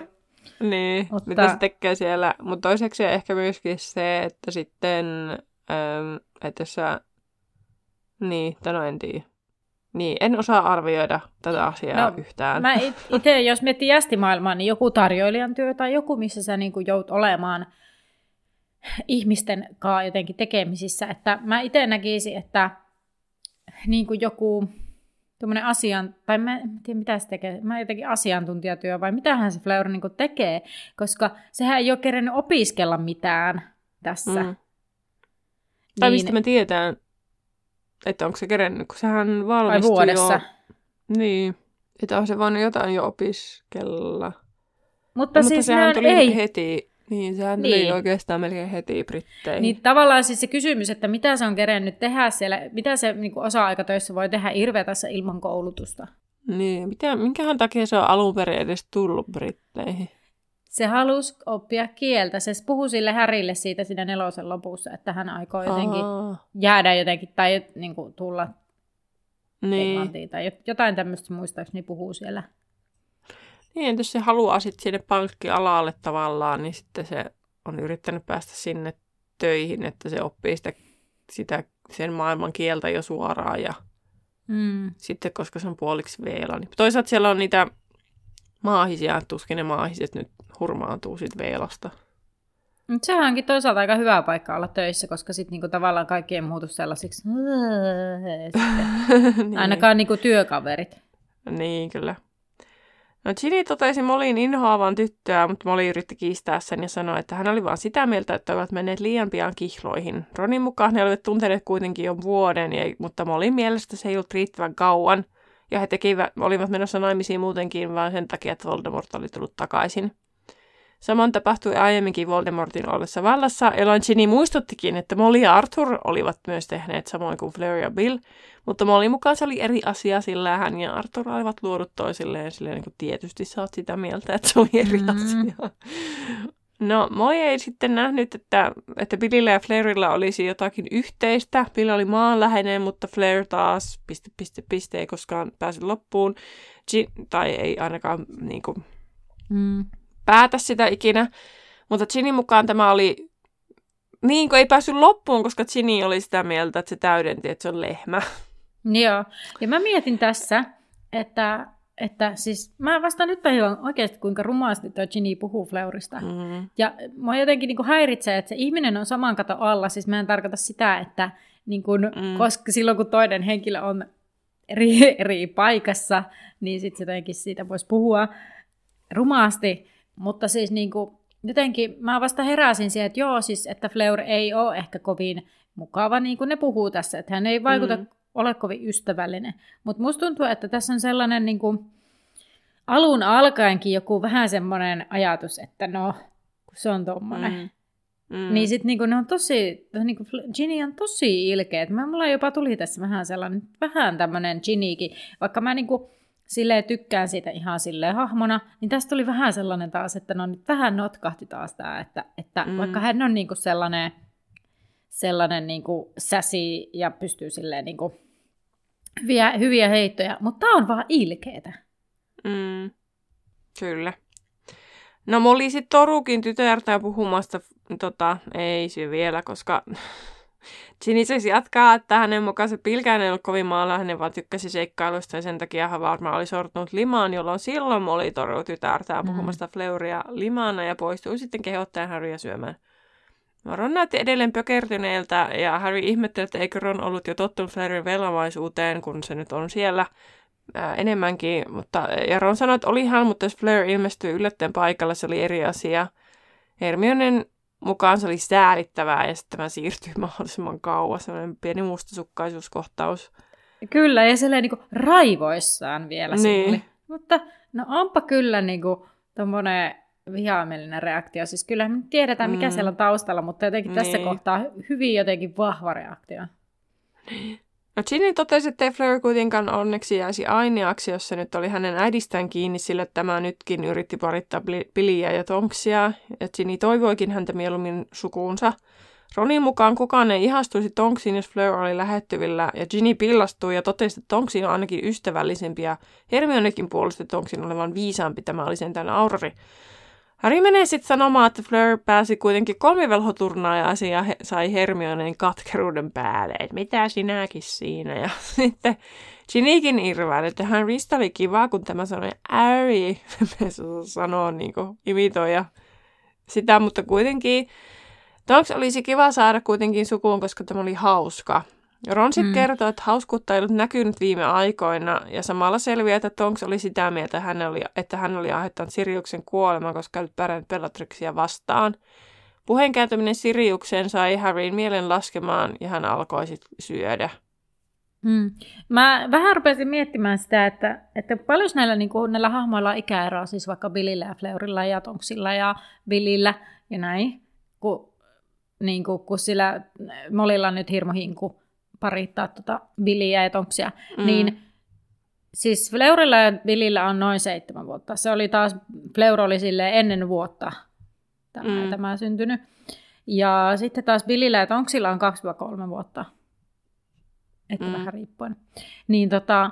Niin, mutta... mitä se tekee siellä. Mutta toiseksi ehkä myöskin se, että sitten, ähm, että sä... Niin, no en tiedä. Niin, en osaa arvioida tätä asiaa no, yhtään. Mä itse, jos miettii jästimaailmaa, niin joku tarjoilijan työ tai joku, missä sä niin jout olemaan – ihmisten kanssa jotenkin tekemisissä. Että mä itse näkisin, että niin kuin joku tuommoinen asian, tai mä en tiedä mitä se tekee, mä jotenkin asiantuntijatyö, vai mitähän se Fleur niin tekee, koska sehän ei ole kerennyt opiskella mitään tässä. Mm. Tai niin, mistä me tiedetään, että onko se kerennyt, kun sehän valmistui vuodessa. jo... Niin, että on se voinut jotain jo opiskella. Mutta, no, siis mutta sehän tuli ei. heti niin, sehän tuli niin. oikeastaan melkein heti Britteihin. Niin tavallaan siis se kysymys, että mitä se on kerennyt tehdä siellä, mitä se niin osa-aikatöissä voi tehdä Irvetassa ilman koulutusta. Niin, mitä, minkähän takia se on alun perin edes tullut Britteihin? Se halusi oppia kieltä. Se puhui sille Härille siitä siinä nelosen lopussa, että hän aikoo jotenkin Aa. jäädä jotenkin tai niin kuin, tulla niin. Englantiin tai jotain tämmöistä muistaakseni puhuu siellä. Niin, jos se haluaa sitten sinne pankkialalle tavallaan, niin sitten se on yrittänyt päästä sinne töihin, että se oppii sitä, sitä sen maailman kieltä jo suoraan ja mm. sitten koska se on puoliksi veela. Niin toisaalta siellä on niitä maahisia, tuskin ne maahiset nyt hurmaantuu siitä veelasta. Mutta sehän onkin toisaalta aika hyvä paikka olla töissä, koska sitten niinku tavallaan kaikki ei muutu sellaisiksi. niin. Ainakaan niinku työkaverit. Niin, kyllä. No Ginny totesi Molin inhoavan tyttöä, mutta Molly yritti kiistää sen ja sanoi, että hän oli vain sitä mieltä, että ovat menneet liian pian kihloihin. Ronin mukaan he olivat tunteneet kuitenkin jo vuoden, mutta Molin mielestä se ei ollut riittävän kauan. Ja he tekivät, olivat menossa naimisiin muutenkin vain sen takia, että Voldemort oli tullut takaisin. Samoin tapahtui aiemminkin Voldemortin ollessa vallassa, jolloin Ginny muistuttikin, että Molly ja Arthur olivat myös tehneet samoin kuin Fleur ja Bill, mutta Molly mukaan se oli eri asia, sillä hän ja Arthur olivat luodut toisilleen, silleen niin kuin tietysti sä oot sitä mieltä, että se oli eri mm-hmm. asia. No, Molly ei sitten nähnyt, että, että Billillä ja Flairilla olisi jotakin yhteistä. Bill oli maanläheinen, mutta Flair taas piste, piste, piste ei koskaan pääse loppuun. G- tai ei ainakaan niin kuin, mm päätä sitä ikinä. Mutta Ginny mukaan tämä oli, niin kuin ei päässyt loppuun, koska Ginny oli sitä mieltä, että se täydenti, että se on lehmä. Joo, ja mä mietin tässä, että että siis mä vasta nyt tajuan oikeasti, kuinka rumaasti tuo Ginny puhuu Fleurista. Mm. Ja mua jotenkin niin kuin häiritsee, että se ihminen on saman kato alla. Siis mä en tarkoita sitä, että niin kuin, mm. koska silloin kun toinen henkilö on eri, eri paikassa, niin sitten jotenkin siitä voisi puhua rumaasti. Mutta siis niin kuin, jotenkin mä vasta heräsin siihen, että joo, siis että Fleur ei ole ehkä kovin mukava, niin kuin ne puhuu tässä. Että hän ei vaikuta mm. Ole kovin ystävällinen. Mutta musta tuntuu, että tässä on sellainen niin kuin, alun alkaenkin joku vähän semmoinen ajatus, että no, kun se on tommonen. Mm. Mm. Niin sitten niinku, ne on tosi, niinku, Ginny on tosi ilkeä. Mä, mulla jopa tuli tässä vähän sellainen, vähän tämmöinen Ginnykin, vaikka mä niinku, silleen tykkään siitä ihan silleen hahmona, niin tästä tuli vähän sellainen taas, että no nyt vähän notkahti taas tämä, että, että mm. vaikka hän on niinku sellainen, sellainen niinku säsi ja pystyy silleen niinku hyviä, hyviä heittoja, mutta tämä on vaan ilkeetä. Mm. Kyllä. No mä olin sitten Torukin tytärtä puhumasta, tota, ei se vielä, koska siis jatkaa, että hänen mukaan se pilkään ei ollut kovin maalainen, vaan tykkäsi seikkailusta ja sen takia hän varmaan oli sortunut limaan, jolloin silloin oli Toru tytärtään mm. puhumasta Fleuria limaana ja poistui sitten kehottajan Harrya syömään. Ron näytti edelleen pökertyneeltä ja Harry ihmetteli, että eikö Ron ollut jo tottunut Fleurin velamaisuuteen, kun se nyt on siellä ää, enemmänkin. Mutta, ja Ron sanoi, että oli hän, mutta jos Fleur ilmestyi yllättäen paikalla, se oli eri asia. Hermionen mukaan se oli säälittävää ja sitten tämä siirtyi mahdollisimman kauas, sellainen pieni mustasukkaisuuskohtaus. Kyllä, ja silleen niin raivoissaan vielä niin. Mutta no onpa kyllä niin kuin tommonen vihamielinen reaktio. Siis kyllä me tiedetään, mikä mm. siellä on taustalla, mutta jotenkin niin. tässä kohtaa hyvin jotenkin vahva reaktio. No Ginny totesi, että Fleur kuitenkaan onneksi jäisi aineaksi, jos se nyt oli hänen äidistään kiinni, sillä tämä nytkin yritti parittaa Billyä ja Tonksia, ja Ginny toivoikin häntä mieluummin sukuunsa. Ronin mukaan kukaan ei ihastuisi Tonksiin, jos Fleur oli lähettyvillä, ja Ginny pillastui ja totesi, että Tonksiin on ainakin ystävällisempi, ja Hermionekin puolusti Tonksin olevan viisaampi, tämä oli sentään Aurori. Harry menee sitten sanomaan, että Fleur pääsi kuitenkin kolmivelhoturnaajaan ja he, sai Hermioneen katkeruuden päälle, että mitä sinäkin siinä. Ja sitten Ginnykin irvaili, että Harrystä oli kiva, kun tämä sanoi Harry, sanoo niin kuin imitoija sitä, mutta kuitenkin Tonks olisi kiva saada kuitenkin sukuun, koska tämä oli hauska. Ron sitten mm. kertoo, että hauskuutta ei ollut näkynyt viime aikoina, ja samalla selviää, että Tonks oli sitä mieltä, että hän oli, että hän oli aiheuttanut Siriuksen kuoleman, koska oli pärjännyt Bellatrixia vastaan. Puheen kääntäminen Siriukseen sai Harryn mielen laskemaan, ja hän alkoi sitten syödä. Hmm. Mä vähän rupesin miettimään sitä, että, että paljon näillä, niin kuin, näillä hahmoilla on ikäeroa, siis vaikka Billillä ja Fleurilla ja Tonksilla ja Billillä ja näin, kun, niin kuin, kun sillä Molilla on nyt hirmo hinku parittaa tota Billyä ja Tonksia, mm. niin siis Fleurilla ja Billillä on noin seitsemän vuotta. Se oli taas, Fleur oli sille ennen vuotta tämä, mm. tämä syntynyt. Ja sitten taas Billillä ja Tonksilla on 2-3 vuotta. Että mm. vähän riippuen. Niin tota,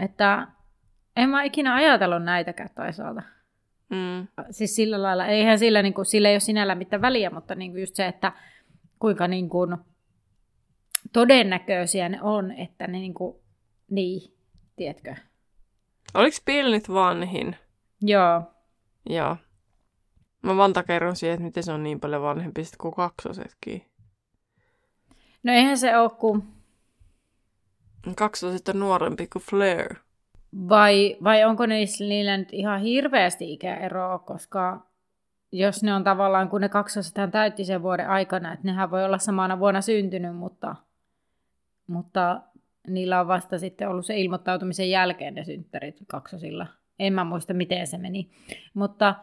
että en mä ikinä ajatellut näitäkään toisaalta. Mm. Siis sillä lailla, eihän sillä, niin kuin, sillä ei ole sinällä mitään väliä, mutta niin kuin just se, että kuinka niin kuin, todennäköisiä ne on, että ne niinku, niin, tiedätkö? Oliko Bill nyt vanhin? Joo. Joo. Mä vaan takerron siihen, että miten se on niin paljon vanhempi kuin kaksosetkin. No eihän se ole kuin... Kaksoset on nuorempi kuin Fleur. Vai, vai onko niissä, niillä nyt ihan hirveästi ikäeroa, koska jos ne on tavallaan, kun ne kaksosethan täytti sen vuoden aikana, että nehän voi olla samana vuonna syntynyt, mutta mutta niillä on vasta sitten ollut se ilmoittautumisen jälkeen ne synttärit kaksosilla. En mä muista, miten se meni. Mutta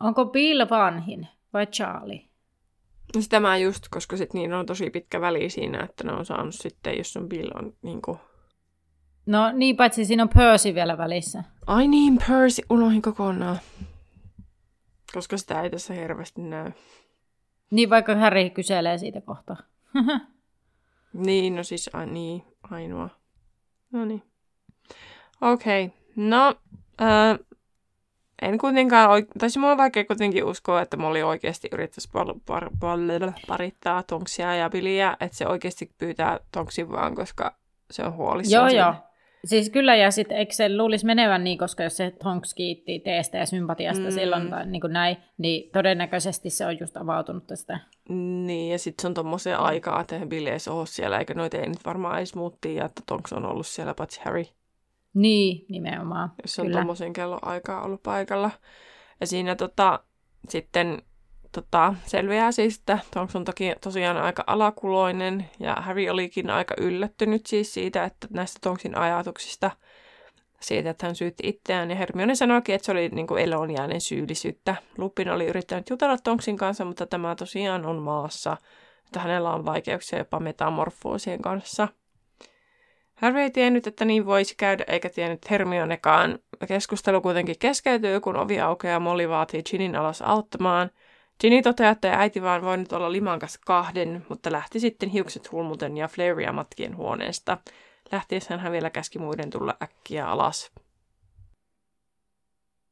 onko Bill vanhin vai Charlie? No sitä mä just, koska sit niin on tosi pitkä väli siinä, että ne on saanut sitten, jos on Bill on niin kuin... No niin, paitsi siinä on Percy vielä välissä. Ai niin, Percy, unohin kokonaan. Koska sitä ei tässä hirveästi näy. Niin, vaikka Harry kyselee siitä kohtaa. Niin, no siis a, niin, ainoa. No niin. Okei, okay. no äh, en kuitenkaan, tai siis mulla on vaikea kuitenkin uskoa, että Molly oikeasti yrittäisi pal- par- par- parittaa Tonksia ja Biliä, että se oikeasti pyytää Tonksin vaan, koska se on huolissaan. Joo, joo. Siis kyllä, ja sitten eikö se luulisi menevän niin, koska jos se Tonks kiitti teestä ja sympatiasta mm. silloin tai niin kuin näin, niin todennäköisesti se on just avautunut tästä. Niin, ja sitten se on tommosia aikaa, että Billy ei ole siellä, eikä noita ei nyt varmaan edes muuttia, ja että Tonks on ollut siellä paitsi Harry. Niin, nimenomaan. Jos on tommosen kello aikaa ollut paikalla. Ja siinä tota, sitten tota, selviää siis, että Tonks on toki tosiaan aika alakuloinen ja Harry olikin aika yllättynyt siis siitä, että näistä Tonksin ajatuksista siitä, että hän syytti itseään. Ja Hermione sanoikin, että se oli niin kuin elonjäänen syyllisyyttä. Lupin oli yrittänyt jutella Tonksin kanssa, mutta tämä tosiaan on maassa, että hänellä on vaikeuksia jopa metamorfoosien kanssa. Harry ei tiennyt, että niin voisi käydä, eikä tiennyt Hermionekaan. Keskustelu kuitenkin keskeytyy, kun ovi aukeaa ja Molly vaatii Ginin alas auttamaan – Ginny toteaa, että äiti vaan voi nyt olla limankas kahden, mutta lähti sitten hiukset hulmuten ja Flairia matkien huoneesta. Lähtiessään hän vielä käski muiden tulla äkkiä alas.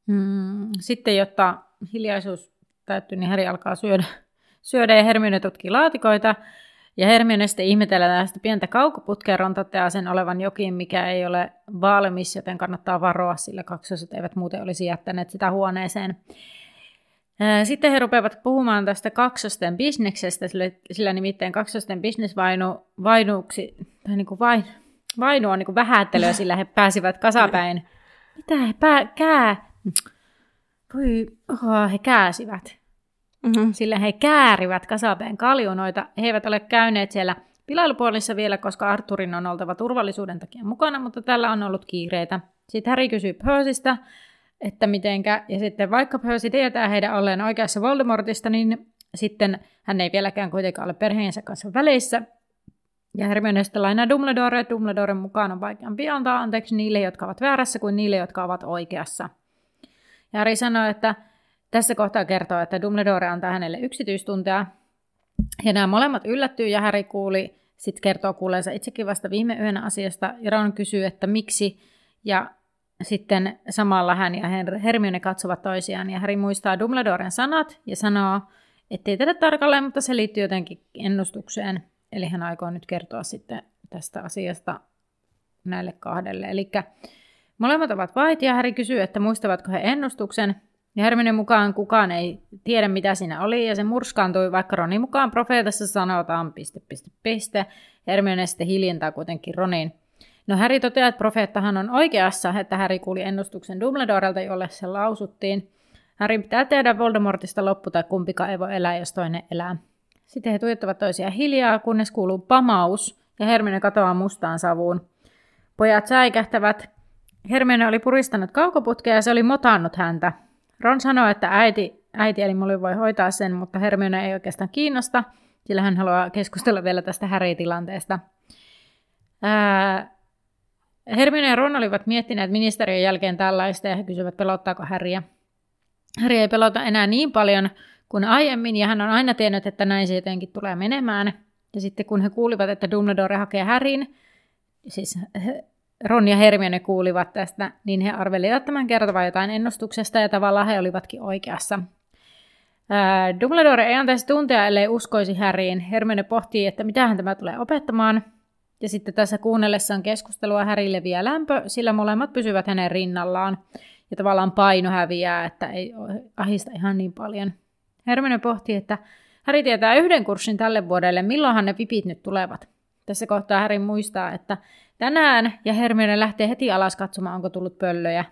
Hmm. Sitten, jotta hiljaisuus täyttyy, niin Harry alkaa syödä, syödä ja Hermione tutkii laatikoita. Ja Hermione sitten ihmetellä tästä pientä kaukoputkea, Ron sen olevan jokin, mikä ei ole valmis, joten kannattaa varoa, sillä kaksoset eivät muuten olisi jättäneet sitä huoneeseen. Sitten he rupeavat puhumaan tästä kaksosten bisneksestä, sillä, sillä nimittäin kaksosten bisnesvainu vainuuksi, tai niin kuin vain, vainu on niin kuin vähättelyä, sillä he pääsivät kasapäin. Mitä he pää, kää? Voi, oh, he kääsivät. Mm-hmm. Sillä he käärivät kasapäin kaljunoita. He eivät ole käyneet siellä pilailupuolissa vielä, koska Arturin on oltava turvallisuuden takia mukana, mutta tällä on ollut kiireitä. Sitten Harry kysyy Percystä, että mitenkä, ja sitten vaikka Percy tietää heidän olleen oikeassa Voldemortista, niin sitten hän ei vieläkään kuitenkaan ole perheensä kanssa välissä. Ja Hermione sitten lainaa Dumbledore, Dumbledoren mukaan on vaikeampi antaa anteeksi niille, jotka ovat väärässä, kuin niille, jotka ovat oikeassa. Ja Harry sanoi, että tässä kohtaa kertoo, että Dumbledore antaa hänelle yksityistuntia. Ja nämä molemmat yllättyy, ja Harry kuuli, sitten kertoo kuuleensa itsekin vasta viime yönä asiasta, ja Ron kysyy, että miksi, ja sitten samalla hän ja Hermione katsovat toisiaan ja Harry muistaa Dumbledoren sanat ja sanoo, ettei tiedä tarkalleen, mutta se liittyy jotenkin ennustukseen. Eli hän aikoo nyt kertoa sitten tästä asiasta näille kahdelle. Eli molemmat ovat vait ja Harry kysyy, että muistavatko he ennustuksen. Ja Hermione mukaan kukaan ei tiedä, mitä siinä oli, ja se murskaantui, vaikka Ronin mukaan profeetassa sanotaan piste, piste, piste. Hermione sitten hiljentää kuitenkin Ronin. No Häri toteaa, että profeettahan on oikeassa, että Häri kuuli ennustuksen Dumbledorelta, jolle se lausuttiin. Häri pitää tehdä Voldemortista loppu tai kumpikaan ei voi elää, jos toinen elää. Sitten he tuijottavat toisiaan hiljaa, kunnes kuuluu pamaus ja Hermione katoaa mustaan savuun. Pojat säikähtävät. Hermione oli puristanut kaukoputkea ja se oli motannut häntä. Ron sanoi, että äiti, äiti eli Molly voi hoitaa sen, mutta Hermione ei oikeastaan kiinnosta, sillä hän haluaa keskustella vielä tästä Harry-tilanteesta. Ää, Hermione ja Ron olivat miettineet ministeriön jälkeen tällaista ja he kysyvät, pelottaako Häriä. Häri ei pelota enää niin paljon kuin aiemmin ja hän on aina tiennyt, että näin se jotenkin tulee menemään. Ja sitten kun he kuulivat, että Dumbledore hakee Härin, siis Ron ja Hermione kuulivat tästä, niin he arvelivat tämän kertovan jotain ennustuksesta ja tavallaan he olivatkin oikeassa. Dumbledore ei antaisi tuntea, ellei uskoisi Häriin. Hermione pohtii, että mitä hän tämä tulee opettamaan, ja sitten tässä kuunnellessaan keskustelua Häri leviää lämpö, sillä molemmat pysyvät hänen rinnallaan. Ja tavallaan paino häviää, että ei ahista ihan niin paljon. Hermione pohtii, että Häri tietää yhden kurssin tälle vuodelle, milloinhan ne pipit nyt tulevat. Tässä kohtaa Häri muistaa, että tänään ja Hermione lähtee heti alas katsomaan, onko tullut pöllöjä.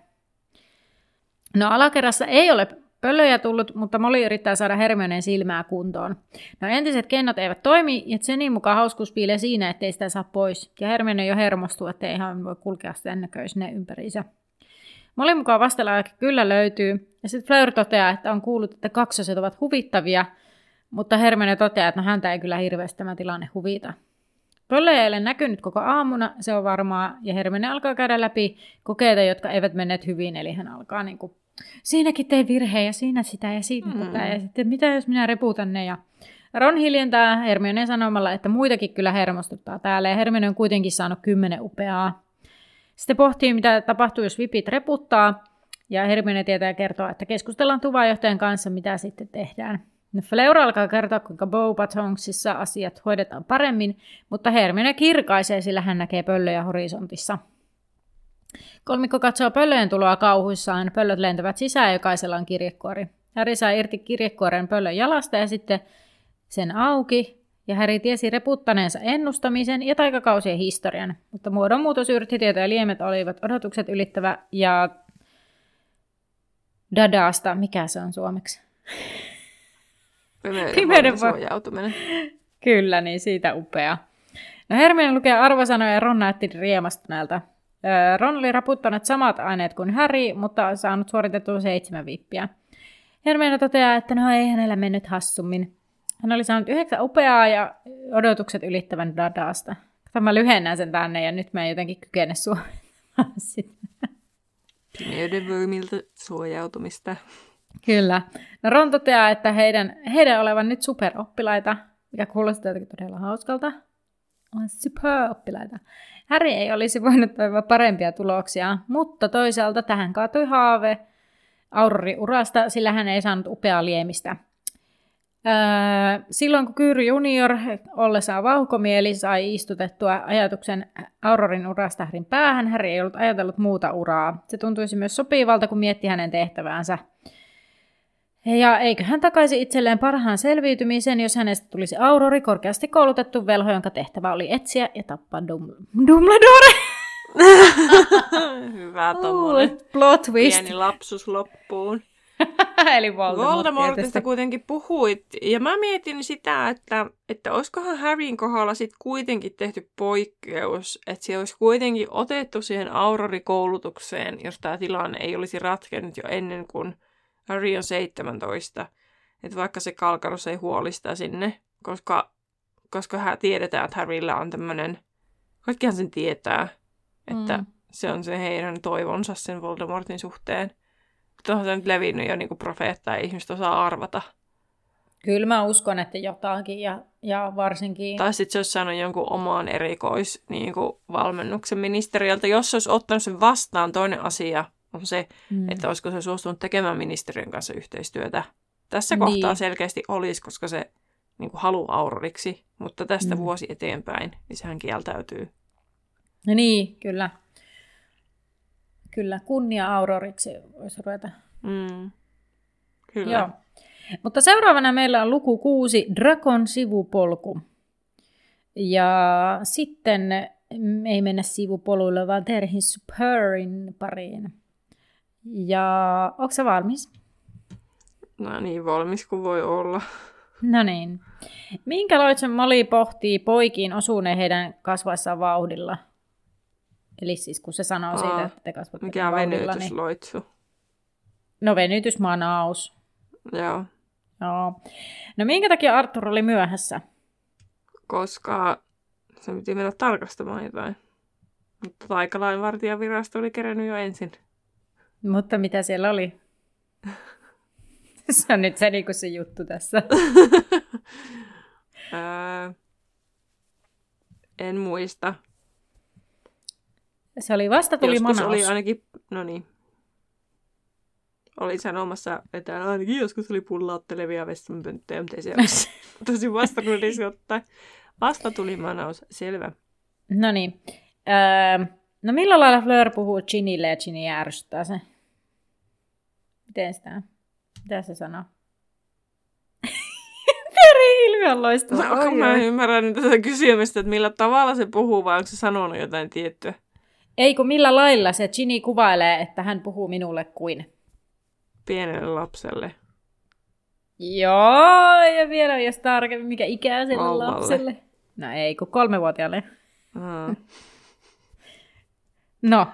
No alakerrassa ei ole Pöllöjä tullut, mutta Molly yrittää saada Hermioneen silmää kuntoon. No entiset kennot eivät toimi, ja Zenin mukaan hauskuus piilee siinä, ettei sitä saa pois. Ja Hermione jo hermostuu, ettei ihan voi kulkea sen näköisenä ympäriinsä. Molly mukaan vastalääke kyllä löytyy, ja sitten Fleur toteaa, että on kuullut, että kaksoset ovat huvittavia, mutta Hermione toteaa, että no häntä ei kyllä hirveästi tämä tilanne huvita. Pöllöjä ei ole näkynyt koko aamuna, se on varmaa, ja Hermione alkaa käydä läpi kokeita, jotka eivät menneet hyvin, eli hän alkaa niin kuin siinäkin tein virheen ja siinä sitä ja siinä mm. tätä. Ja sitten mitä jos minä reputan ne ja Ron hiljentää Hermione sanomalla, että muitakin kyllä hermostuttaa täällä ja Hermione on kuitenkin saanut kymmenen upeaa. Sitten pohtii, mitä tapahtuu, jos vipit reputtaa ja Hermione tietää kertoa, että keskustellaan tuvajohtajan kanssa, mitä sitten tehdään. No Fleura alkaa kertoa, kuinka Beaubatonksissa asiat hoidetaan paremmin, mutta Hermione kirkaisee, sillä hän näkee pöllöjä horisontissa. Kolmikko katsoo pöllöjen tuloa kauhuissaan. Pöllöt lentävät sisään jokaisella on kirjekuori. Häri sai irti kirjekuoren pöllön jalasta ja sitten sen auki. Ja Häri tiesi reputtaneensa ennustamisen ja taikakausien historian. Mutta muodonmuutos, yrttitieto ja liemet olivat odotukset ylittävä ja Dadaasta, mikä se on suomeksi? Pimeyden, Pimeyden suojautuminen. Kyllä, niin siitä upea. No Hermione lukee arvosanoja ja Ron näytti riemastuneelta. Öö, Ron oli raputtanut samat aineet kuin Harry, mutta saanut suoritettua seitsemän vippiä. Hermione toteaa, että no ei hänellä mennyt hassummin. Hän oli saanut yhdeksän upeaa ja odotukset ylittävän dadaasta. Mä lyhennän sen tänne ja nyt mä en jotenkin kykene suomentamaan sitä. Pimeyden voimilta suojautumista. Kyllä. No Ron toteaa, että heidän, heidän olevan nyt superoppilaita, mikä kuulostaa jotenkin todella hauskalta. On superoppilaita. Harry ei olisi voinut toivoa parempia tuloksia, mutta toisaalta tähän kaatui haave Aurori-urasta, sillä hän ei saanut upeaa liemistä. Öö, silloin kun Kyyry junior ollessaan vauhkomieli sai istutettua ajatuksen Aurorin urasta Härin päähän, Harry ei ollut ajatellut muuta uraa. Se tuntuisi myös sopivalta, kun mietti hänen tehtäväänsä. Ja eikö hän takaisi itselleen parhaan selviytymisen, jos hänestä tulisi Aurori, korkeasti koulutettu velho, jonka tehtävä oli etsiä ja tappaa Dum- Dumbledore? Hyvä tommonen Plot twist. pieni lapsus loppuun. Eli Voldemort, Voldemortista tietysti. kuitenkin puhuit, ja mä mietin sitä, että, että olisikohan Harryn kohdalla sit kuitenkin tehty poikkeus, että se olisi kuitenkin otettu siihen aurorikoulutukseen, jos tämä tilanne ei olisi ratkennut jo ennen kuin Harry on 17. Että vaikka se kalkaros ei huolista sinne, koska, koska hän tiedetään, että Harryllä on tämmöinen, kaikkihan sen tietää, että Mm. se on se heidän toivonsa sen Voldemortin suhteen. Mutta onhan se nyt levinnyt jo niin profeetta ja ihmiset osaa arvata. Kyllä mä uskon, että jotakin ja, ja varsinkin... Tai sitten se olisi saanut jonkun oman erikois niin kuin valmennuksen ministeriöltä. Jos se olisi ottanut sen vastaan, toinen asia on se, Mm. että olisiko se suostunut tekemään ministeriön kanssa yhteistyötä. Tässä Niin. kohtaa selkeästi olisi, koska se niin kuin haluaa auroriksi, mutta tästä Mm. vuosi eteenpäin, niin sehän kieltäytyy. No niin, kyllä. Kyllä, kunnia Auroriksi voisi ruveta. Mm. Kyllä. Joo. Mutta seuraavana meillä on luku kuusi, Drakon sivupolku. Ja sitten ei mennä sivupoluille, vaan Terhin Superin pariin. Ja onko se valmis? No niin valmis kuin voi olla. No niin. Minkä loitsen Molly pohtii poikiin osuneen heidän kasvaessaan vauhdilla? Eli siis kun se sanoo Aa, siitä, että te kasvatte Mikä on vauhdilla, niin... venytysloitsu. No venytysmanaus. Joo. Joo. No minkä takia Arthur oli myöhässä? koska se piti mennä tarkastamaan jotain. Mutta taikalainvartijavirasto oli kerännyt jo ensin. Mutta mitä siellä oli? se on nyt se, niin se juttu tässä. Öö, en muista. Se oli vasta tuli joskus manaus. oli ainakin, no niin. Oli sanomassa, että ainakin joskus oli pullauttelevia vessanpönttöjä, mutta ei se olisi tosi vastakunnallisesti ottaen. Vasta tuli manaus, selvä. No niin. Öö, no millä lailla Fleur puhuu Ginille ja Ginny ärsyttää se? Miten sitä? Mitä se sanoo? Peri ilmi on loistava. No, mä ymmärrän tätä kysymystä, että millä tavalla se puhuu, vai onko se sanonut jotain tiettyä? Ei kun millä lailla se Ginny kuvailee, että hän puhuu minulle kuin. Pienelle lapselle. Joo, ja vielä jos tarkemmin, mikä ikäiselle Vauvalle. lapselle. No ei, kun kolmevuotiaalle. Aa. No.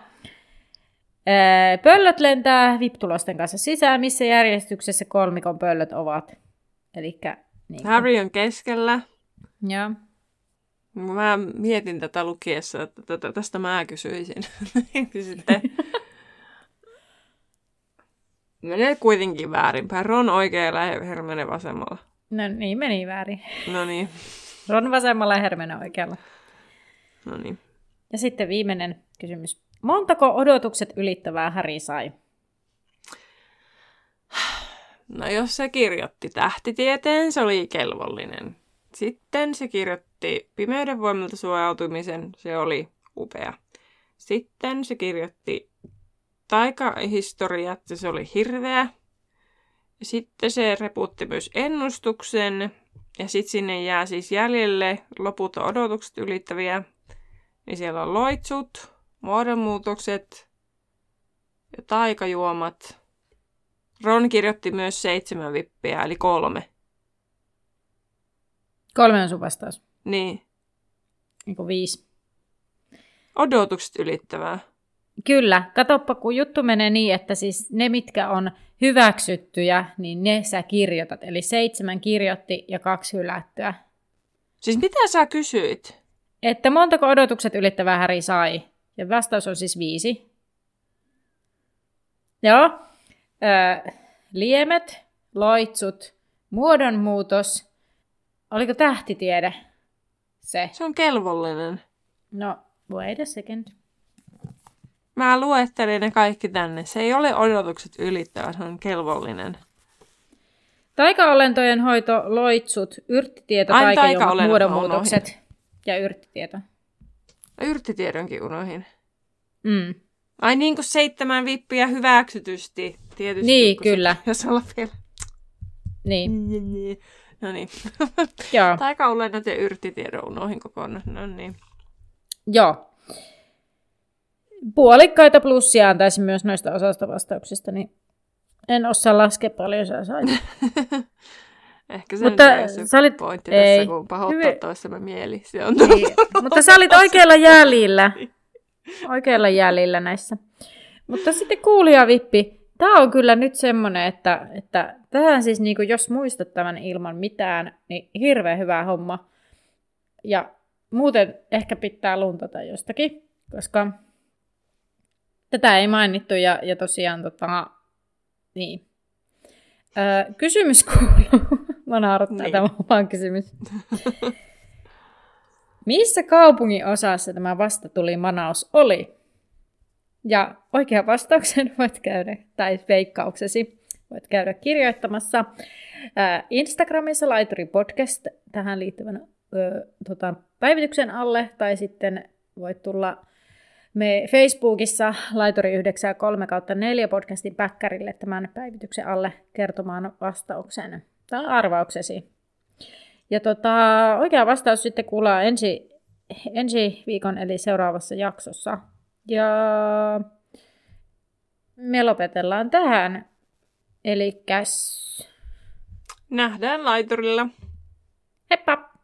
Öö, Pöllöt lentää viptulosten kanssa sisään, missä järjestyksessä kolmikon pöllöt ovat. Elikkä, niin kuin- Harry on keskellä. Joo. Mä mietin tätä lukiessa, että tästä mä kysyisin. Sitten menee kuitenkin väärinpäin. Ron oikealla ja Hermione vasemmalla. No niin, meni väärin. No niin, Ron vasemmalla ja Hermione oikealla. no niin. Ja sitten viimeinen kysymys. Montako odotukset ylittävää Harry sai? No jos se kirjoitti tähtitieteen, se oli kelvollinen. Sitten se kirjoitti pimeyden voimilta suojautumisen, se oli upea. Sitten se kirjoitti taikahistoriat ja se oli hirveä. Sitten se reputti myös ennustuksen. Ja sitten sinne jää siis jäljelle loput odotukset ylittäviä. Niin siellä on loitsut, muodonmuutokset ja taikajuomat. Ron kirjoitti myös seitsemän vippiä, eli kolme. Kolme on sun vastaus. Niin. Niin viisi. Odotukset ylittävää. Kyllä. Katoppa, kun juttu menee niin, että siis ne, mitkä on hyväksyttyjä, niin ne sä kirjoitat. Eli seitsemän kirjoitti ja kaksi hylättyä. Siis mitä sä kysyit? Että montako odotukset ylittävää Häri sai? Ja vastaus on siis viisi. Joo. Öö, liemet, loitsut, muodonmuutos. Oliko tähtitiede se? Se on kelvollinen. No, wait a second. Mä luettelin ne kaikki tänne. Se ei ole odotukset ylittävä, se on kelvollinen. Taikaolentojen hoito, loitsut, yrttitieto, taikaolennot muodonmuutokset ja yrttitieto. Yrttitiedonkin unohin. Mm. Ai niin kuin seitsemän vippiä hyväksytysti. Tietysti. Niin, kyllä. Se, jos olla vielä. Niin, No niin. joo. Taikaolennot ja yrttitiedon unohin kokonaan. No niin. joo. Puolikkaita plussia antaisin myös noista osasta vastauksista, niin en osaa laskea paljon sä sait. Ehkä se Mutta se sä olit- pointti ei. tässä, kun pahoittaa Hyvin- toisemme mieli. Se on Niin, mutta sä olit oikealla jäljillä. Oikealla jäljillä näissä. Mutta sitten kuulija vippi. Tämä on kyllä nyt semmoinen, että, että tähän siis niinku, jos muistat tämän ilman mitään, niin hirveän hyvä homma. Ja muuten ehkä pitää luntata jostakin, koska tätä ei mainittu ja, ja tosiaan tota, niin. Öö, kysymys kuuluu. Mä naurattaa Niin. tämä vaan kysymys. Missä kaupungin osassa tämä vastatuli Manaus oli? Ja oikea vastauksen voit käydä, tai veikkauksesi, voit käydä kirjoittamassa Instagramissa Laituri Podcast tähän liittyvän ö, tota, päivityksen alle, tai sitten voit tulla me Facebookissa Laituri 93 kautta 4 podcastin päkkärille tämän päivityksen alle kertomaan vastauksen tai arvauksesi. Ja tota, oikea vastaus sitten kuullaan ensi, ensi viikon eli seuraavassa jaksossa. Ja me lopetellaan tähän. Eli Nähdään laiturilla. heippa!